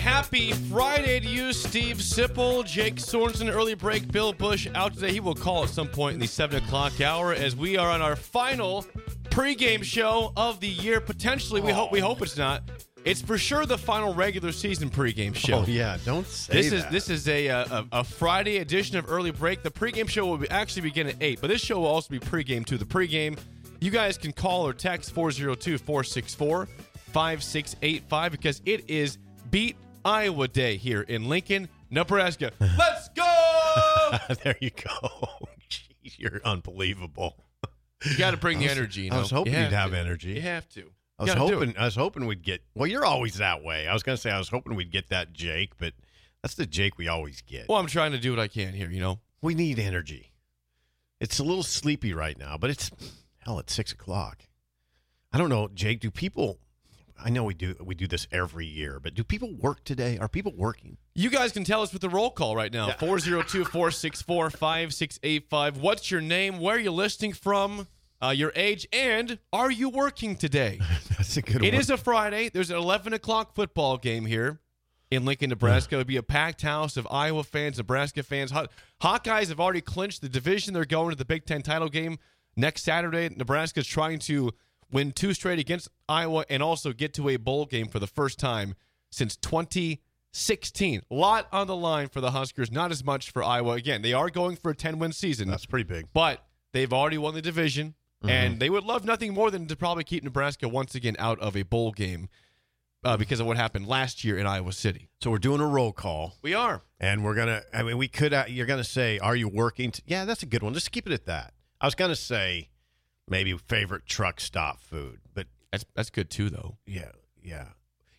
Happy Friday to you, Steve Sipple, Jake Sorensen, early break, Bill Bush out today. He will call at some point in the 7 o'clock hour as we are on our final pregame show of the year. Potentially, we hope we hope it's not. It's for sure the final regular season pregame show. Oh yeah, don't say This that. is this is a, uh, a a Friday edition of Early Break. The pregame show will be, actually begin at eight, but this show will also be pregame to the pregame. You guys can call or text 402-464-5685 because it is Beat Iowa Day here in Lincoln, Nebraska. Let's go! there you go. Jeez, you're unbelievable. You got to bring the energy. You I was hoping you you'd have energy. You have to. I was You gotta do hoping. I was hoping we'd get Well, you're always that way. I was going to say I was hoping we'd get that Jake, but that's the Jake we always get. Well, I'm trying to do what I can here. You know. we need energy. It's a little sleepy right now, but it's hell at six o'clock. I don't know, Jake. Do people? I know we do. We do this every year, but do people work today? Are people working? You guys can tell us with the roll call right now 402 464 5685. What's your name? Where are you listening from? Uh, your age, and are you working today? That's a good It one. is a Friday. There's an 11 o'clock football game here in Lincoln, Nebraska. It'll be a packed house of Iowa fans, Nebraska fans. Haw- Hawkeyes have already clinched the division. They're going to the Big Ten title game next Saturday. Nebraska's trying to win two straight against Iowa and also get to a bowl game for the first time since 2016. A lot on the line for the Huskers, not as much for Iowa. Again, they are going for a 10 win season. That's pretty big. But they've already won the division, and they would love nothing more than to probably keep Nebraska once again out of a bowl game uh, because of what happened last year in Iowa City. So we're doing a roll call, We are. and we're gonna. I mean, we could. Uh, you're gonna say, "Are you working?" T-? Yeah, that's a good one. Just keep it at that. I was gonna say maybe favorite truck stop food, but That's that's good too, though. yeah, yeah,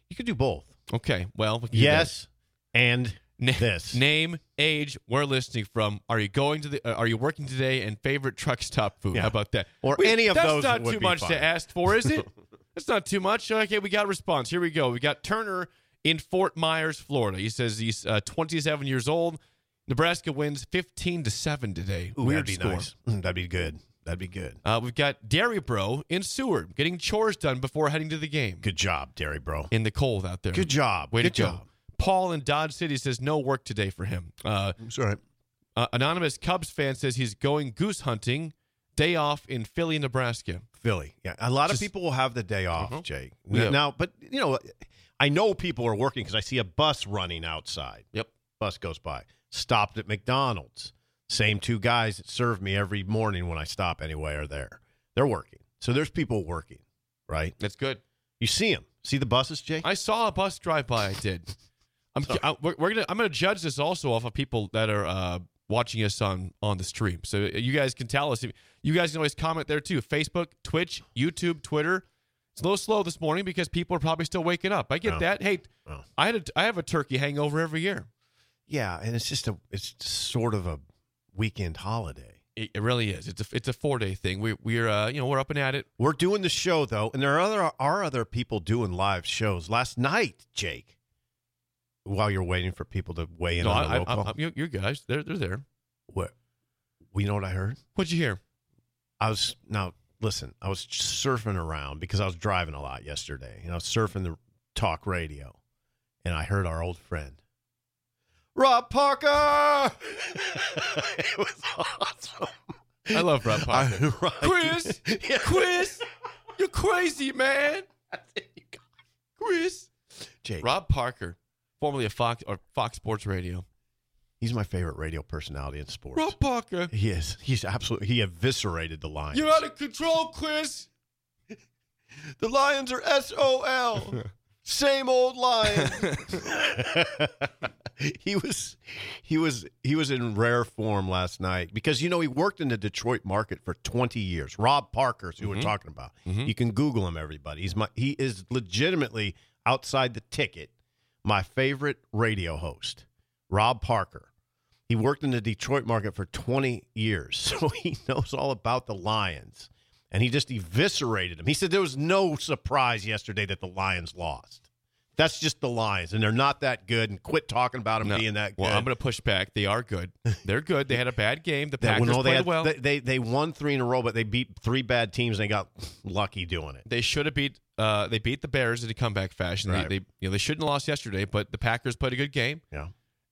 you could do both. Okay. Well, we Yes, and. Na- this. name, age, where listening from. Are you going to the? Uh, are you working today? And favorite truck stop food. Yeah. How about that? Or any of that's those That's not too much to ask for, is it? That's not too much. Okay, we got a response. Here we go. We got Turner in Fort Myers, Florida. He says he's uh, 27 years old. Nebraska wins 15 to seven today. Ooh, Weird that'd be score. nice. Mm, That'd be good. That'd be good. Uh, we've got Dairy Bro in Seward getting chores done before heading to the game Good job, Dairy bro. in the cold out there. Good job. Way Good to go. job. Paul in Dodge City says no work today for him. Uh, all right. uh, anonymous Cubs fan says he's going goose hunting, day off in Philly, Nebraska. Philly. Yeah, a lot Just- of people will have the day off, Mhm. Jake. Yeah. Now, but you know, I know people are working because I see a bus running outside. Yep. Bus goes by. Stopped at McDonald's. Same two guys that serve me every morning when I stop anywhere are there. They're working. So there's people working, right? That's good. You see them. See the buses, Jake? I saw a bus drive by. I did. I'm. I, we're, we're gonna. I'm gonna judge this also off of people that are uh, watching us on on the stream. So you guys can tell us. You guys can always comment there too. Facebook, Twitch, YouTube, Twitter. It's a little slow this morning because people are probably still waking up. I get Oh. that. Hey, Oh. I had a, I have a turkey hangover every year. yeah, and it's just a it's sort of a weekend holiday. It, it really is. It's a it's a four day thing. We we're uh, you know we're up and at it. We're doing the show though, and there are other are other people doing live shows. Last night, Jake, while you're waiting for people to weigh in No, on the I, I, I, you you guys, they're they're there. what? We know what I heard. What'd you hear? I was now listen. I was surfing around because I was driving a lot yesterday, and I was surfing the talk radio, and I heard our old friend Rob Parker. it was awesome. I love Rob Parker. I- right. Chris, Yeah. Chris, you're crazy, man. Chris, Jake, Rob Parker, formerly of Fox or Fox Sports Radio. he's my favorite radio personality in sports. Rob Parker, He is. He's absolutely. He eviscerated the Lions. you're out of control, Chris. the Lions are S O L. Same old Lions. he was he was he was in rare form last night because you know he worked in the Detroit market for 20 years. Rob Parker's who we're mm-hmm. talking about. Mm-hmm. You can Google him. Everybody, he's my he is legitimately outside the ticket my favorite radio host, Rob Parker. He worked in the Detroit market for 20 years, so he knows all about the Lions. And he just eviscerated him. He said there was no surprise yesterday that the Lions lost. That's just the Lions, and they're not that good. And quit talking about them No. being that good. Well, I'm going to push back. They are good. They're good. They had a bad game. The Packers no, they, played had- well. they, they they won three in a row, but they beat three bad teams. and They got lucky doing it. They should have beat. Uh, they beat the Bears in a comeback fashion. Right. They, they, you know, they shouldn't have lost yesterday, but the Packers played a good game. Yeah.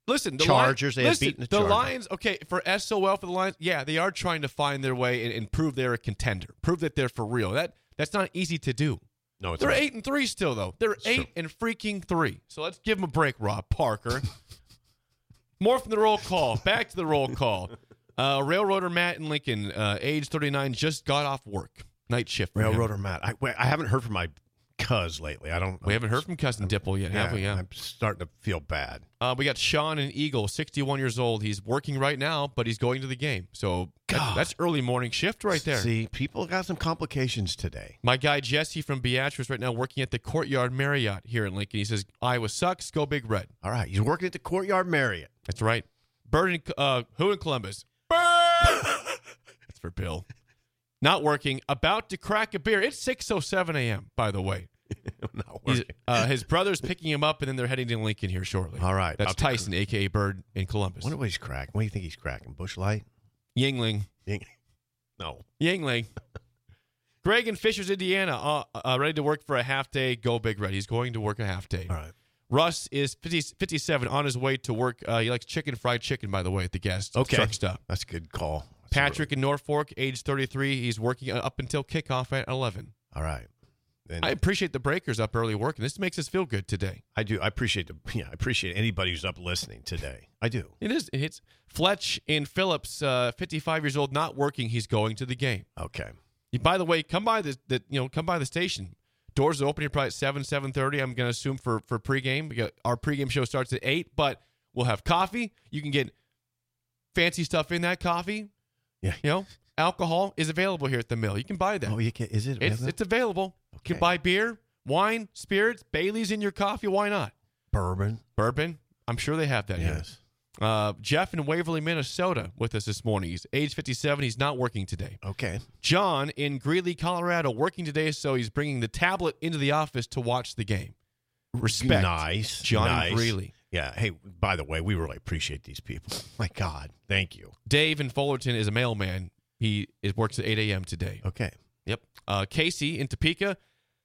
Listen, the Chargers, Lions, listen, beaten the Chargers. Lions. Okay, for SOL for the Lions, yeah, they are trying to find their way and, and prove they're a contender, prove that they're for real. That that's not easy to do. No, it's They're not. eight and three still, though. They're eight and freaking three. So let's give them a break, Rob Parker. More from the roll call. Back to the roll call. Uh, Railroader Matt in Lincoln, uh, age 39, just got off work. Night shift. him. Railroader Matt. I, wait, I haven't heard from my cuz lately. I don't. We haven't heard from Cousin Dipple yet, have we? Yeah. I'm starting to feel bad. Uh, we got Sean and Eagle, 61 years old. He's working right now, but he's going to the game. So that- that's early morning shift right there. See, people got some complications today. My guy Jesse from Beatrice right now working at the Courtyard Marriott here in Lincoln. He says, Iowa sucks, go Big Red. All right, he's working at the Courtyard Marriott. That's right. Bird in, uh, who in Columbus? Bird! That's for Bill. Not working. About to crack a beer. It's 6.07 a.m., by the way. Not working. uh, his brother's picking him up, and then they're heading to Lincoln here shortly. All right. That's Tyson, a.k.a. Bird in Columbus. Wonder what he's cracking. What do you think he's cracking? Busch Light? Yuengling. No. Yuengling. Greg in Fishers, Indiana, uh, uh, ready to work for a half day. Go Big Red. He's going to work a half day. All right. Russ is 50, 57 on his way to work. Uh, he likes chicken fried chicken, by the way, at the guest Okay. truck stop. That's a good call. That's Patrick in Norfolk, age 33. He's working uh, up until kickoff at 11. a- All right. And I appreciate the breakers up early working. This makes us feel good today. I do. I appreciate the. Yeah, I appreciate anybody who's up listening today. I do. It is. It's Fletch in Phillips, uh, 55 years old, not working. He's going to the game. Okay. You- By the way, come by the, the you know come by the station. Doors are opening probably at seven seven thirty. I'm going to assume for for pregame. We got, our pregame show starts at eight, but we'll have coffee. You can get fancy stuff in that coffee. Yeah. You know, alcohol is available here at the mill. You can buy that. Oh, you can. Is it? it's it's available. You can buy beer, wine, spirits, Bailey's in your coffee. Why not? bourbon. Bourbon. I'm sure they have that here. Yes. Uh, Jeff in Waverly, Minnesota, with us this morning. He's age 57. He's not working today. Okay. John in Greeley, Colorado, working today, so he's bringing the tablet into the office to watch the game. Respect. Nice. John nice. Greeley. Yeah. Hey, by the way, we really appreciate these people. My God. Thank you. Dave in Fullerton is a mailman. He is, works at 8 a.m. today. Okay. Yep. Uh, Casey in Topeka,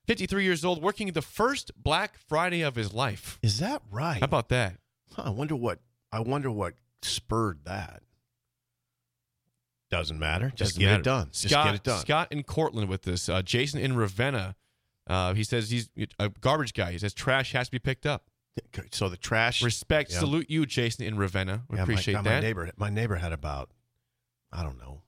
53 years old, working the first Black Friday of his life. Is that right? How about that? Huh, I wonder what. I wonder what spurred that. Doesn't matter. Just Doesn't get matter. it done. Just Scott, get it done. Scott in Cortland with this. Uh, Jason in Ravenna. Uh, he says he's a garbage guy. He says trash has to be picked up. So the trash. Respect. Yeah. Salute you, Jason in Ravenna. We Yeah, appreciate my, that. My neighbor, my neighbor had about, I don't know,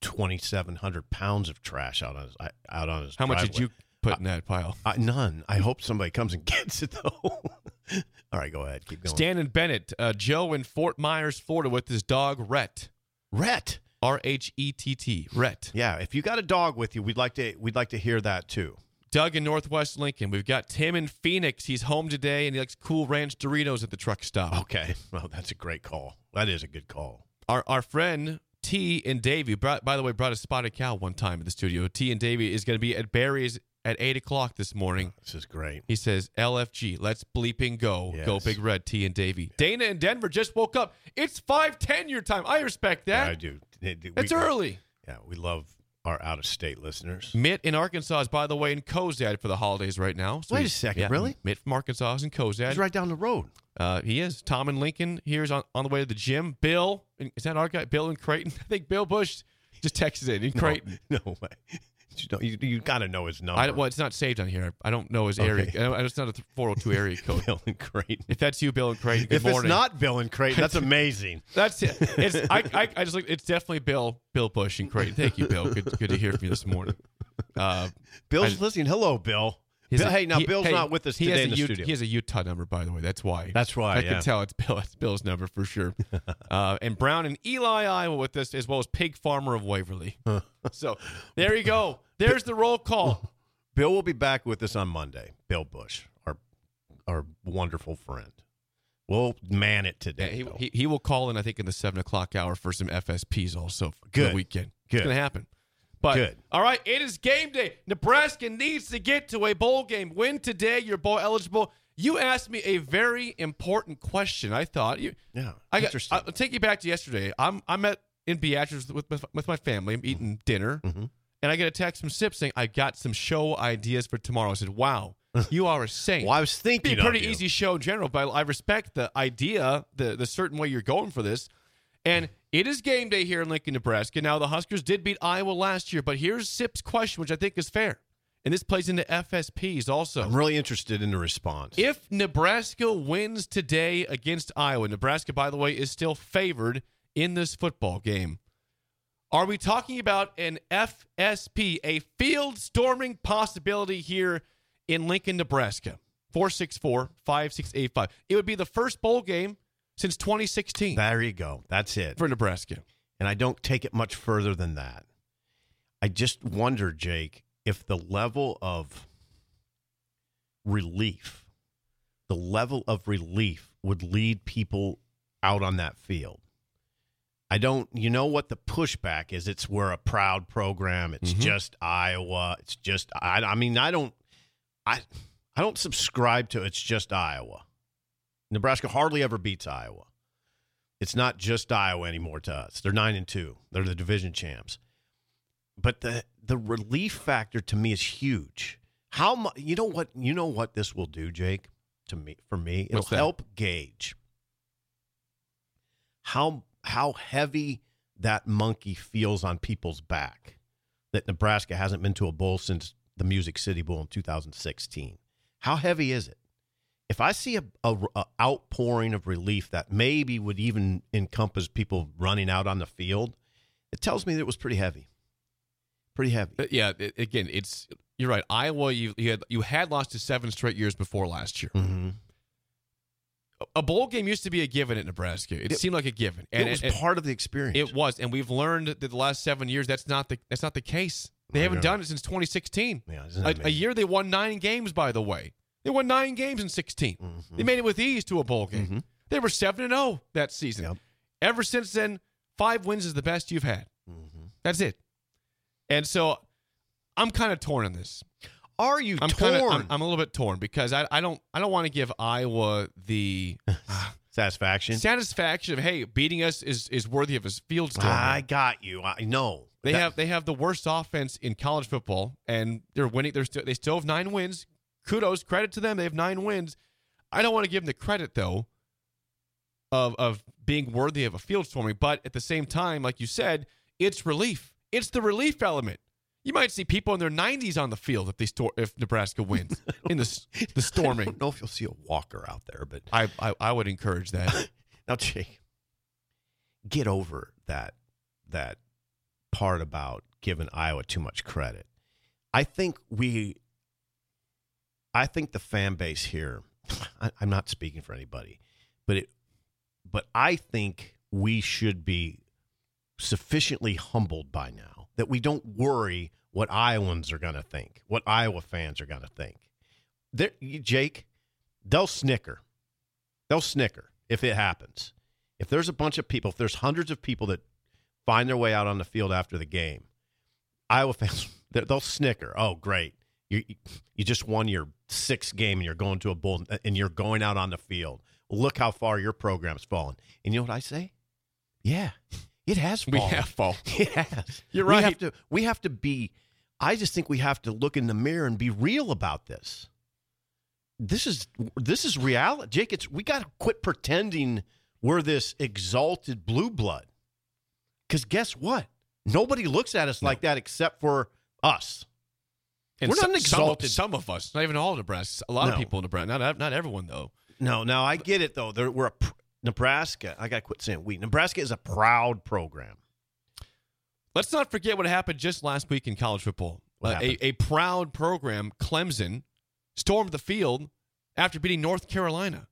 twenty seven hundred pounds of trash out on his out on his. How much did you put in that pile? Uh, none. I hope somebody comes and gets it though. All right, go ahead. Keep going. Stan and Bennett, uh, Joe in Fort Myers, Florida, with his dog Rhett, Rhett. R H E T T, Rhett. Yeah, if you got a dog with you, we'd like to we'd like to hear that too. Doug in Northwest Lincoln. We've got Tim in Phoenix. He's home today, and he likes cool ranch Doritos at the truck stop. Okay. Well, that's a great call. That is a good call. Our our friend T and Davey, brought, by the way, brought a spotted cow one time in the studio. T and Davey is going to be at Barry's at eight o'clock this morning. Oh, this is great. He says, LFG, let's bleeping go. Go Big Red, T and Davey. Dana in Denver just woke up. It's 510 your time. I respect Yeah, that. I do. It- it- It's we- early. Yeah, we love our out of state listeners. Mitt in Arkansas is, by the way, in Cozad for the holidays right now. Wait a second, really? Mitt from Arkansas is in Cozad. He's right down the road. Uh, he is. Tom and Lincoln here's on, on the way to the gym. Bill, is that our guy? Bill in Creighton? I think Bill Bush just texted in. In Creighton. No, no way. You, know, you, you got to know his number. I, well, it's not saved on here. I don't know his area. I It's not a 402 area code. Bill and Creighton. If that's you, Bill in Creighton, good if morning. it's not Bill and Creighton, that's amazing. That's it. It's I, I, I just like it's definitely Bill Bill Bush and Creighton. Thank you, Bill. Good good to hear from you this morning. Uh, Bill's I- listening. Hello, Bill. He Bill- hey, now Bill's hey, not with us he today has in a the U- studio. He has a Utah number, by the way. That's why. That's why, I yeah. can tell it's Bill. It's Bill's number for sure. uh, and Brown and Ely Iowa with us, as well as Pig Farmer of Waverly. so there you go. There's the roll call. Bill will be back with us on Monday. Bill Bush, our our wonderful friend. We'll man it Yeah, today. he, he, he will call in, I think, in the seven o'clock hour for some FSPs also for Good. the weekend. Good. It's going to happen. But Good. all right, it is game day. Nebraska needs to get to a bowl game. Win today, you're bowl eligible. You asked me a very important question. I thought you. yeah, I got. interesting. I'll take you back to yesterday. I'm I'm at in Beatrice with with, with my family. I'm eating dinner, Mm-hmm. and I get a text from Sip saying I got some show ideas for tomorrow. I said, "Wow, you are a saint." well, I was thinking, It'd be a pretty easy show in general, but I respect the idea, the the certain way you're going for this. And it is game day here in Lincoln, Nebraska. Now the Huskers did beat Iowa last year, but here's Sip's question, which I think is fair, and this plays into FSPs also. I'm really interested in the response. If Nebraska wins today against Iowa, Nebraska, by the way, is still favored in this football game. Are we talking about an FSP, a field storming possibility here in Lincoln, Nebraska? 464 5685. It would be the first bowl game since 2016 there you go. That's it. for Nebraska. and I don't take it much further than that. I just wonder, Jake, if the level of relief, the level of relief would lead people out on that field. I don't, you know what the pushback is? It's we're a proud program. It's Mhm. just Iowa. It's just, I, I mean, I don't, I, I don't subscribe to it's just Iowa. Nebraska hardly ever beats Iowa. It's not just Iowa anymore to us. They're nine and two. They're the division champs. But the the relief factor to me is huge. How much? You know what? You know what this will do, Jake. To me, for me, it'll help gauge how how heavy that monkey feels on people's back. That Nebraska hasn't been to a bowl since the Music City Bowl in 2016. How heavy is it? If I see a, a, a outpouring of relief that maybe would even encompass people running out on the field, it tells me that it was pretty heavy. Pretty heavy. But yeah, it, again, it's you're right. Iowa, you, you had you had lost to seven straight years before last year. Mm-hmm. A bowl game used to be a given at Nebraska. It, It- seemed like a given, it was and- part of the experience. It was, and we've learned that the last seven years that's not the that's not the case. They I haven't know. done it since 2016. Yeah, a, a year they won nine games. By the way, they won nine games in 16. Mhm. They made it with ease to a bowl game. Mhm. They were seven and zero that season. Yep. Ever since then, five wins is the best you've had. Mhm. That's it. And so, I'm kind of torn on this. Are you I'm torn? kind of I'm, I'm a little bit torn because I, I don't I don't want to give Iowa the Satisfaction. satisfaction of hey beating us is is worthy of a field storming. I got you. I know. They That- have they have the worst offense in college football, and they're winning. They're still they still have nine wins. Kudos, credit to them. They have nine wins. I don't want to give them the credit though of of being worthy of a field storming, but at the same time, like you said, it's relief. It's the relief element. You might see people in their 90s on the field if they store if Nebraska wins in the the I storming. don't know if you'll see a walker out there, but I I, I would encourage that. now, Jake, get over that that part about giving Iowa too much credit. I think we, I think the fan base here. I, I'm not speaking for anybody, but it, but I think we should be sufficiently humbled by now that we don't worry what Iowans are going to think, what Iowa fans are going to think. There, Jake, they'll snicker. They'll snicker if it happens. If there's a bunch of people, if there's hundreds of people that find their way out on the field after the game, Iowa fans, they- they'll snicker. Oh, great. You, you just won your sixth game and you're going to a bowl and you're going out on the field. Look how far your program's fallen. And you know what I say? Yeah, it has we fallen. have fall. It has. You're right. We have to. We have to be. I just think we have to look in the mirror and be real about this. This is this is reality, Jake. It's we got to quit pretending we're this exalted blue blood. Because guess what? Nobody looks at us like that except for us. We're not some, an exalted- Some, of us, not even all of Nebraska. A lot of people in Nebraska. Not not everyone though. No, no, I get it though. There, we're a pr- Nebraska. I got to quit saying we. Nebraska is a proud program. Let's not forget what happened just last week in college football. Uh, a, a proud program, Clemson, stormed the field after beating North Carolina.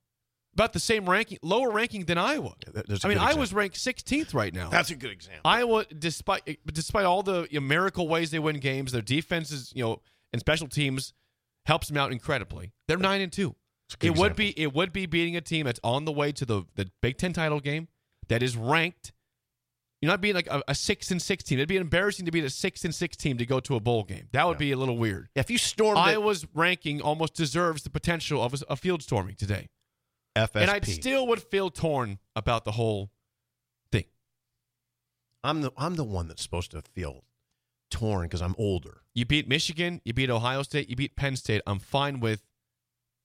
About the same ranking, lower ranking than Iowa. Yeah, I mean, Iowa's ranked 16th right now. That's a good example. Iowa, despite despite all the you know, miracle ways they win games, their defense is you know, and special teams helps them out incredibly. They're nine and two. It would example. be it would be beating a team that's on the way to the the Big Ten title game that is ranked. You're not being like a, a six and six team. It'd be embarrassing to beat a six and six team to go to a bowl game. That would be a little weird. Yeah, if you stormed it, Iowa's ranking almost deserves the potential of a, a field storming today, FSP. and I still would feel torn about the whole thing. I'm the I'm the one that's supposed to feel torn because I'm older. You beat Michigan, you beat Ohio State, you beat Penn State. I'm fine with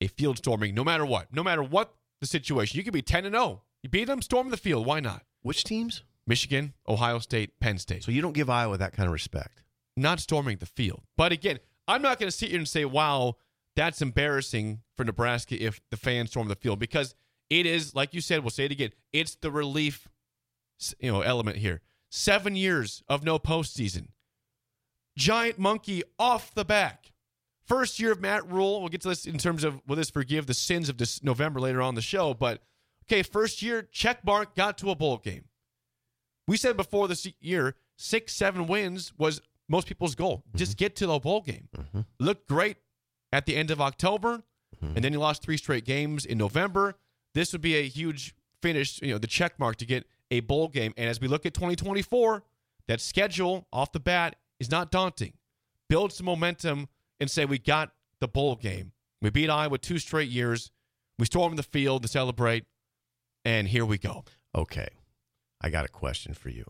a field storming no matter what. No matter what the situation. You could be 10 and 0. You beat them, storm the field. Why not? Which teams? Michigan, Ohio State, Penn State. So you don't give Iowa that kind of respect. not storming the field. But again, I'm not going to sit here and say, wow, that's embarrassing for Nebraska if the fans storm the field because it is, like you said, we'll say it again, it's the relief you know, element here. Seven years of no postseason. Giant monkey off the back. First year of Matt Rhule. We'll get to this in terms of will this forgive the sins of this November later on the show. But okay, first year, check mark, got to a bowl game. We said before this year, six, seven wins was most people's goal. Mm-hmm. Just get to the bowl game. Mm-hmm. Looked great at the end of October, mm-hmm. and then you lost three straight games in November. This would be a huge finish, you know, the check mark to get a bowl game. And as we look at 2024, that schedule off the bat is not daunting. Build some momentum and say we got the bowl game. We beat Iowa two straight years. We stormed the field to celebrate, and here we go. Okay. I got a question for you.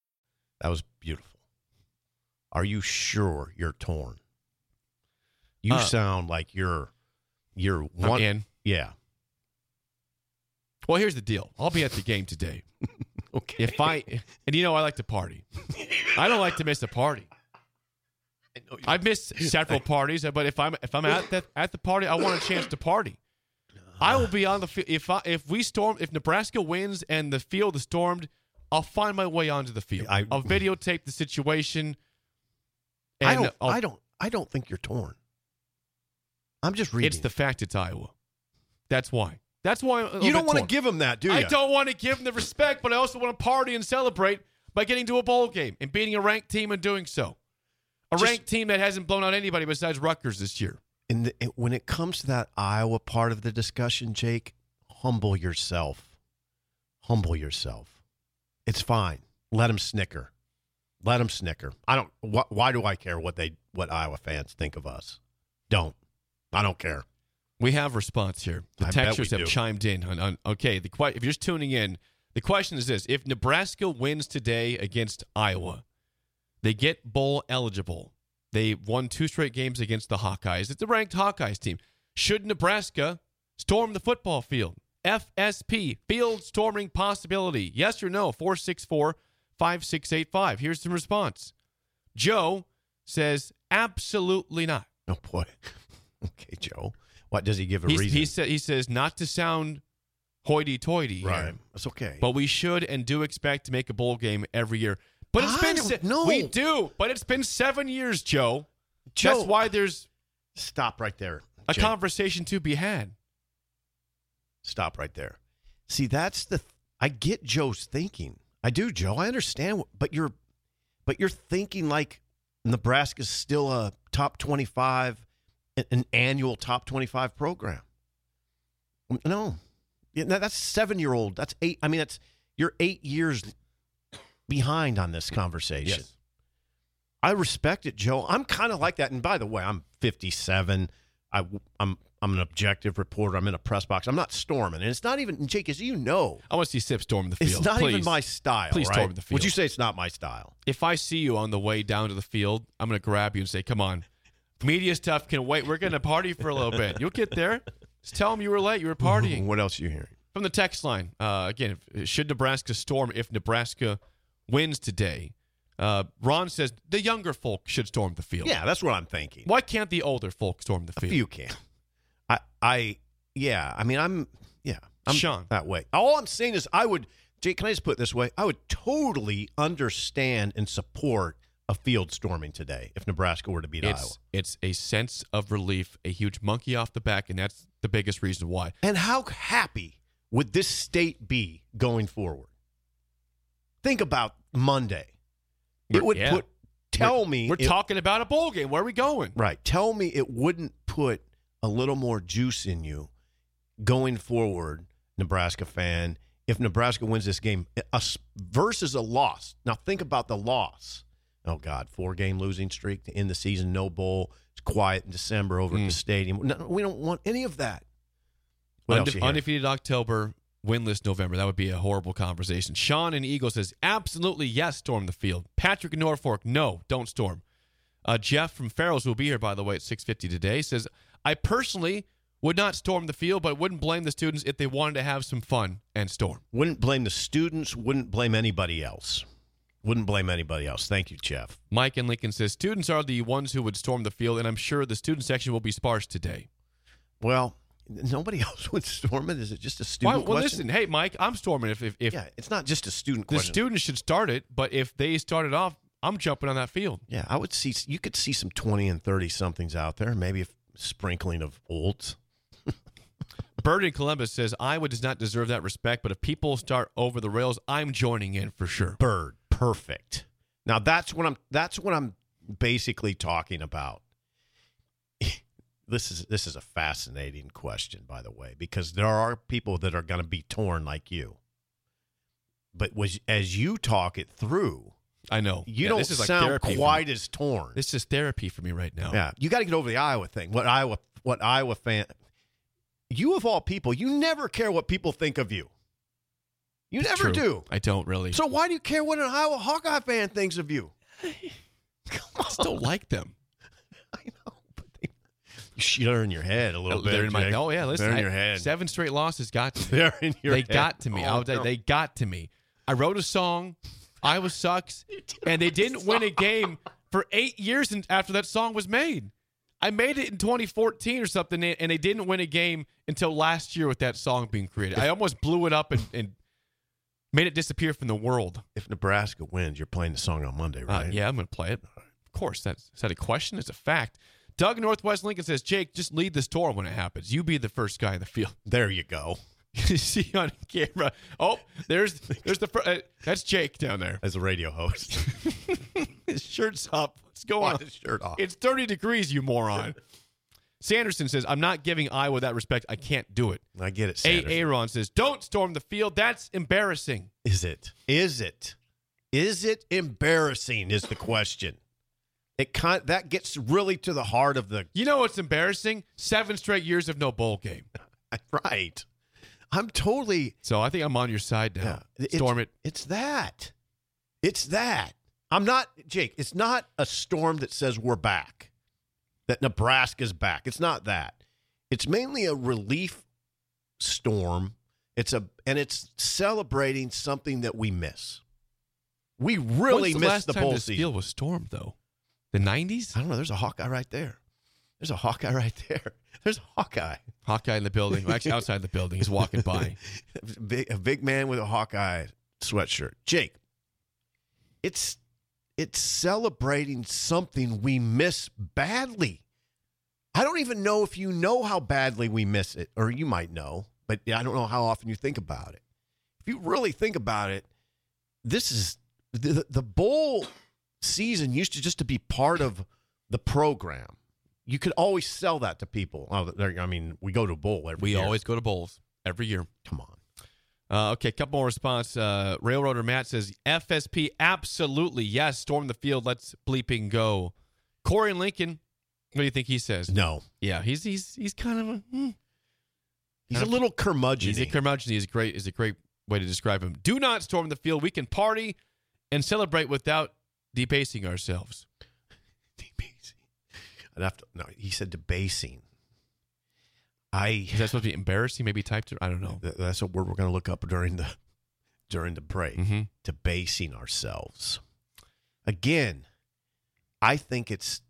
That was beautiful. Are you sure you're torn? You Uh, sound like you're you're one. in. Yeah. Well, here's the deal. I'll be at the game today. Okay. If I and you know I like to party. I don't like to miss a party. I've missed several parties, but if I'm if I'm at the at the party, I want a chance to party. I will be on the field if I if we storm if Nebraska wins and the field is stormed, I'll find my way onto the field. I- will videotape the situation. I don't. I'll- I don't. I don't think you're torn. I'm just reading. It's the fact it's Iowa. That's why. That's why. I'm you don't want to give him that, do you? I don't want to give them the respect, but I also want to party and celebrate by getting to a bowl game and beating a ranked team and doing so. A Just- ranked team that hasn't blown out anybody besides Rutgers this year. And when it comes to that Iowa part of the discussion, Jake, humble yourself. Humble yourself. It's fine. Let them snicker. Let them snicker. I don't. Wh- why do I care what they what Iowa fans think of us? Don't. I don't care. We have response here. The I texters have do. chimed in on, on okay. The if you're just tuning in, the question is this: If Nebraska wins today against Iowa, they get bowl eligible. They won two straight games against the Hawkeyes. It's a ranked Hawkeyes team. Should Nebraska storm the football field? FSP, field storming possibility. Yes or no? 464 5685. Here's the response. Joe says, absolutely not. Oh boy. okay, Joe. What does he give a He's- reason? He, sa- he says, not to sound hoity toity, right. That's okay. but we should and do expect to make a bowl game every year. But it's I been se- know. we do, but it's been seven years, Joe. Joe- That's why there's Stop right there. a Jake. conversation to be had. Stop right there. See, that's the. I get Joe's thinking. I do, Joe. I understand, but you're, but you're thinking like Nebraska's still a top twenty-five an, an annual top 25 program. No. That's seven year old. That's eight. I mean, that's you're eight years behind on this conversation. Yes. I respect it, Joe. I'm kind of like that. And by the way, I'm 57. I, I'm I'm an objective reporter. I'm in a press box. I'm not storming, and it's not even Jake, as you know, I want to see Sip storm the field. it's not even my style. Please right? storm the field. Would you say it's not my style? If I see you on the way down to the field, I'm going to grab you and say, "Come on, media stuff can wait. We're going to party for a little bit. You'll get there. Just tell them you were late. You were partying." What else are you hearing? From the text line, uh, again, should Nebraska storm if Nebraska wins today? Uh, Ron says the younger folk should storm the field. Yeah, that's what I'm thinking. Why can't the older folk storm the A field? few can. I, yeah. I mean, I'm, yeah, I'm Sean. that way. All I'm saying is, I would, Jake. Can I just put it this way? I would totally understand and support a field storming today if Nebraska were to beat Iowa. It's it's a sense of relief, a huge monkey off the back, and that's the biggest reason why. And how happy would this state be going forward? Think about Monday. It would yeah. put. Tell We're- me, we're it- talking about a bowl game. Where are we going? Right. Tell me it wouldn't put a little more juice in you going forward, Nebraska fan, if Nebraska wins this game a versus a loss. Now think about the loss. Oh God, four game losing streak to end the season, no bowl. It's quiet in December over at Mm. the stadium. No, we don't want any of that. Unde- undefeated October, winless November. That would be a horrible conversation. Sean and Eagle says, absolutely yes, storm the field. Patrick in Norfolk, no, don't storm. Uh, Jeff from Farrell's, who will be here, by the way, at 6.50 today, says, I personally would not storm the field, but wouldn't blame the students if they wanted to have some fun and storm. Wouldn't blame the students, wouldn't blame anybody else. Wouldn't blame anybody else. Thank you, Jeff. Mike and Lincoln says, students are the ones who would storm the field, and I'm sure the student section will be sparse today. Well, nobody else would storm it. Is it just a student well, question? listen, hey, Mike, I'm storming if, if, if yeah, it's not just a student the question. students should start it, but if they start it off, I'm jumping on that field. Yeah, I would see. You could see some twenty and thirty somethings out there. Maybe a sprinkling of olds. Bird in Columbus says Iowa does not deserve that respect, but if people start over the rails, I'm joining in for sure. Bird, perfect. Now that's what I'm. That's what I'm basically talking about. This is this is a fascinating question, by the way, because there are people that are going to be torn like you. But was as you talk it through, I know you Yeah, don't this is like sound for quite as torn. This is therapy for me right now. Yeah, you got to get over the Iowa thing. What Iowa, what Iowa fan, you of all people, you never care what people think of you. You It's never true. do. I don't really. So why do you care what an Iowa Hawkeye fan thinks of you? I still like them. I know, but they, you shudder in your head a little bit. They're in my. Jake. Oh yeah, listen. They're in I- your head. Seven straight losses got to me. They're in your they head. got to me. Oh, I was, no. They got to me. I wrote a song. Iowa sucks, and they didn't win a game for eight years after that song was made. I made it in 2014 or something, and they didn't win a game until last year with that song being created. I almost blew it up and, and made it disappear from the world. If Nebraska wins, you're playing the song on Monday, Uh, right? yeah, I'm going to play it. Of course, that's is that a question? It's a fact. Doug Northwest Lincoln says, Jake, just lead this tour when it happens. You be the first guy in the field. There you go. you see on camera. Oh, there's there's the uh, that's Jake down there. As a radio host, His shirt's up. Let's go on? His shirt off. It's 30 degrees, you moron. Sanderson says, I'm not giving Iowa that respect. I can't do it. I get it. A. Aaron says, Don't storm the field. That's embarrassing. Is it? Is it? Is it embarrassing? Is the question. It kind that gets really to the heart of the You know what's embarrassing? Seven straight years of no bowl game. right. I'm totally So I think I'm on your side now. yeah. It's- Storm it. It's that. It's that. I'm not Jake. It's not a storm that says we're back. That Nebraska's back. It's not that. It's mainly a relief storm. It's a and it's celebrating something that we miss. We really When's the missed last the time bowl this season. field was stormed, though? The 90s? I don't know. There's a Hawkeye right there. There's a Hawkeye right there. There's a Hawkeye. Hawkeye in the building. Well, actually, outside the building. He's walking by. big, a big man with a Hawkeye sweatshirt. Jake, it's it's celebrating something we miss badly. I don't even know if you know how badly we miss it, or you might know, but I don't know how often you think about it. If you really think about it, this is the, the bowl season used to just to be part of the program. You could always sell that to people. Oh, I mean, we go to bowl every We year. always go to bowls every year. come on. Uh, okay, couple more response. Uh, Railroader Matt says FSP, absolutely yes. Storm the field. Let's bleeping go. Corey Lincoln, what do you think he says? No, Yeah, he's he's he's kind of a hmm. he's Kind a of- little curmudgeon. he's a curmudgeon. He's a great is a great way to describe him. Do not storm the field. We can party and celebrate without debasing ourselves. I'd have to. No, he said debasing. I. Is that supposed to be embarrassing? Maybe typed it. I don't know. th- That's a word we're going to look up during the during the break. Mhm. Debasing ourselves. Again, I think it's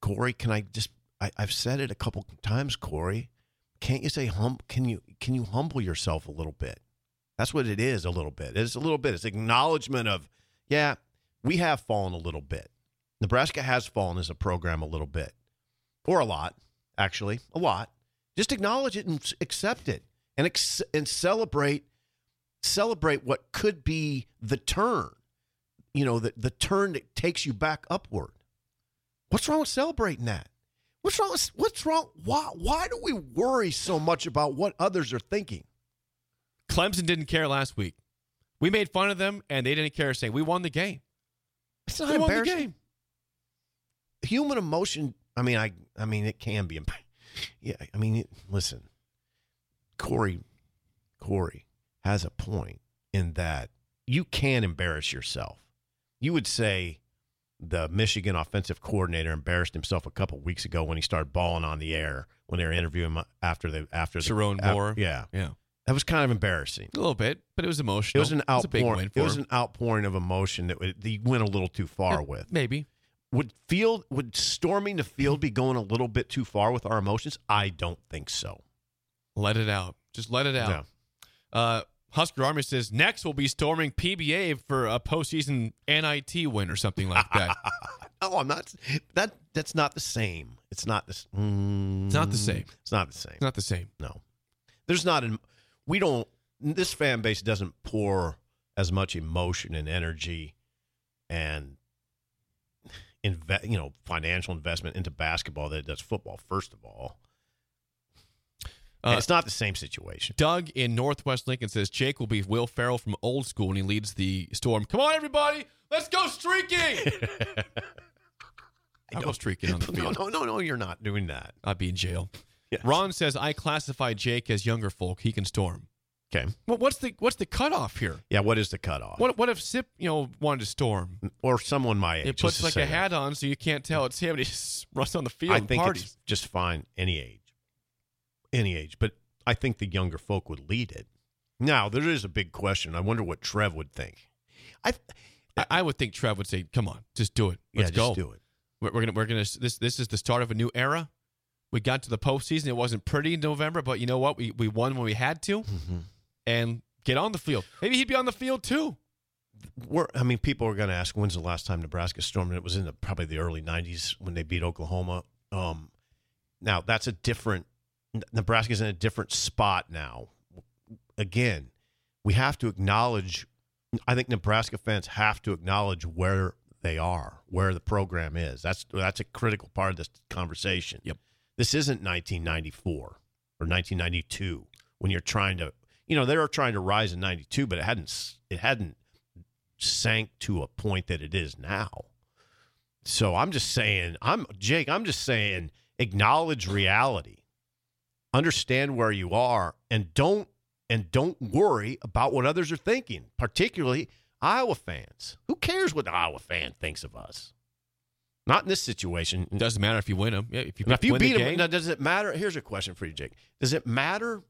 Corey. Can I just? I, I've said it a couple times, Corey. Can't you say hum? Can you can you humble yourself a little bit? That's what it is. A little bit. It's a little bit. It's acknowledgement of yeah, we have fallen a little bit. Nebraska has fallen as a program a little bit, or a lot, actually, a lot. Just acknowledge it and accept it, and ex- and celebrate celebrate what could be the turn. You know, the the turn that takes you back upward. What's wrong with celebrating that? What's wrong? With, what's wrong? Why why do we worry so much about what others are thinking? Clemson didn't care last week. We made fun of them, and they didn't care, saying we won the game. It's not We won the embarrassing. Human emotion i mean i i mean it can be yeah i mean it, listen corey corey has a point in that you can embarrass yourself you would say the michigan offensive coordinator embarrassed himself a couple weeks ago when he started balling on the air when they were interviewing him after the after the Sherrone Moore. yeah Yeah, that was kind of embarrassing a little bit, but it was it emotional. was an outpouring win for it was an outpouring of emotion that, he went a little too far with Maybe. Would field would storming the field be going a little bit too far with our emotions? I don't think so. Let it out. Just let it out. Uh, Husker Army says next we'll be storming PBA for a postseason NIT win or something like that. Oh, I'm not. That that's not the same. It's not this. Mm, It's not the same. It's not the same. it's not the same. No, there's not. An, we don't. This fan base doesn't pour as much emotion and energy and invest. You know, financial investment into basketball that it does football. First of all, Uh, it's not the same situation. Doug in Northwest Lincoln says Jake will be Will Ferrell from Old School and he leads the storm. Come on, everybody, let's go streaking. I'll go streaking on the No, field. no, no, no. You're not doing that. I'd be in jail. Yes. Ron says I classify Jake as younger folk. He can storm. Okay. Well, what's the what's the cutoff here? Yeah. What is the cutoff? What what if Sip you know wanted to storm? or someone my age? It puts like a that. hat on so you can't tell it's him. And he just runs on the field. I think parties. it's just fine any age, any age. But I think the younger folk would lead it. Now there is a big question. I wonder what Trev would think. I I, I would think Trev would say, "Come on, just do it. Let's just go. do it. We're, we're gonna we're gonna this this is the start of a new era. We got to the postseason. It wasn't pretty in November, but you know what? We we won when we had to, Mm-hmm. And get on the field. Maybe he'd be on the field too. We're, I mean, people are going to ask when's the last time Nebraska stormed? It was in the, probably the early '90s when they beat Oklahoma. Um, now that's a different. Nebraska's in a different spot now. Again, we have to acknowledge. I think Nebraska fans have to acknowledge where they are, where the program is. That's that's a critical part of this conversation. Yep. This isn't 1994 or 1992 when you're trying to, you know, they were trying to rise in '92, but it hadn't it hadn't sank to a point that it is now. So I'm just saying, I'm Jake. I'm just saying, acknowledge reality, understand where you are, and don't and don't worry about what others are thinking, particularly Iowa fans. Who cares what the Iowa fan thinks of us? Not in this situation. It doesn't matter if you win them. Yeah, if you, if you beat the them, now does it matter? Here's a question for you, Jake. Does it matter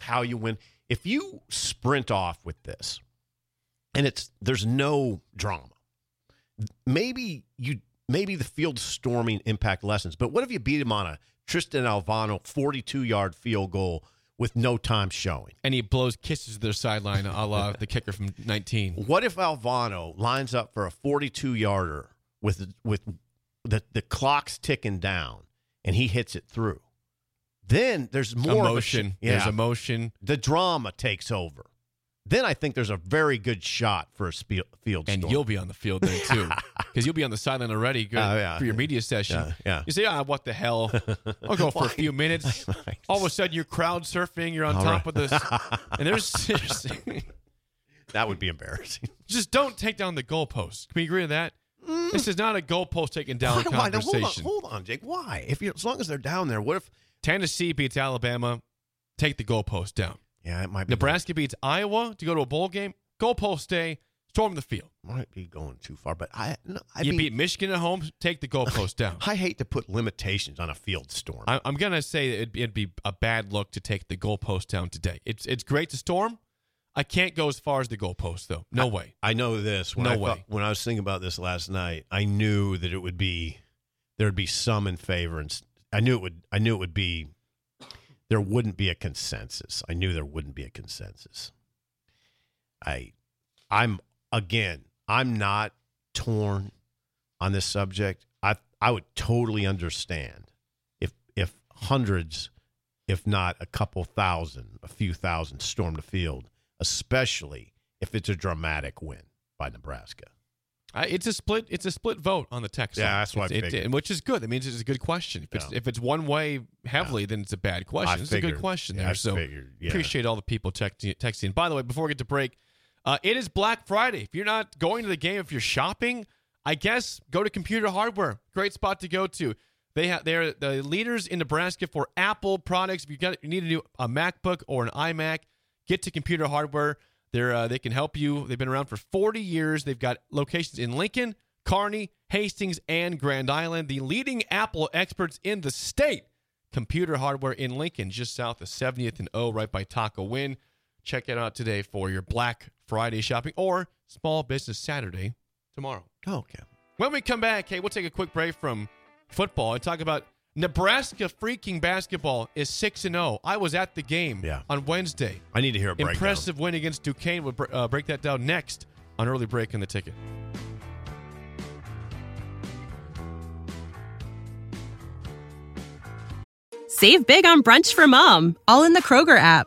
how you win? If you sprint off with this, and it's there's no drama, maybe you maybe the field storming impact lessons. But what if you beat him on a Tristan Alvano 42 yard field goal with no time showing? and he blows kisses to their sideline, a la the kicker from 19. What if Alvano lines up for a 42 yarder with with the the clock's ticking down and he hits it through? Then there's more emotion. A, sh- There's emotion, the drama takes over. Then I think there's a very good shot for a spe- field and storm. you'll be on the field then too. because you'll be on the sideline already good Oh, yeah. for your media session. Yeah, yeah. You say, ah, what the hell? I'll go for a few minutes. All of a sudden, you're crowd surfing. You're on All top right. of this, and there's, there's That would be embarrassing. just don't take down the goalpost. Can we agree on that? This is not a goalpost taken down Why- why- now, hold on, conversation. hold on, Jake. Why? If you, as long as they're down there, what if? Tennessee beats Alabama. Take the goalpost down. Yeah, it might be. Nebraska beats Iowa to go to a bowl game. Goalpost day, Storm the field. might be going too far, but I, no, I you mean, beat Michigan at home. Take the goalpost down. I hate to put limitations on a field storm. I, I'm gonna say it'd, it'd be a bad look to take the goalpost down today. It's it's great to storm. I can't go as far as the goalpost though. No way. I know this. When No I way. thought- when I was thinking about this last night, I knew that it would be there would be some in favor, and I knew it would. I knew it would be there wouldn't be a consensus. I knew there wouldn't be a consensus. I, I'm again. I'm not torn on this subject. I I would totally understand if if hundreds, if not a couple thousand, a few thousand storm the field, especially if it's a dramatic win by Nebraska. I, it's a split. It's a split vote on the text. Yeah, that's what I It's- it- which is good. That means it's a good question. If it's Yeah. if it's one way heavily, then it's a bad question. I it's a good question Yeah, there. I so figured, yeah. appreciate all the people texting. texting. By the way, before we get to break, uh, it is Black Friday. If you're not going to the game, if you're shopping, I guess go to Computer Hardware. Great spot to go to. They have they're the leaders in Nebraska for Apple products. If you got you need a new a MacBook or an iMac, get to Computer Hardware. They're uh, they can help you. They've been around for 40 years. They've got locations in Lincoln, Kearney, Hastings, and Grand Island. The leading Apple experts in the state. Computer Hardware in Lincoln, just south of 70th and O, right by Taco Win. Check it out today for your Black Friday shopping or Small Business Saturday tomorrow. Oh, okay. When we come back, hey, we'll take a quick break from football and talk about Nebraska freaking basketball is 6 and 0. I was at the game Yeah. on Wednesday. I need to hear a breakdown. Impressive win against Duquesne. We'll uh, break that down next on early break in the ticket. Save big on brunch for mom, all in the Kroger app.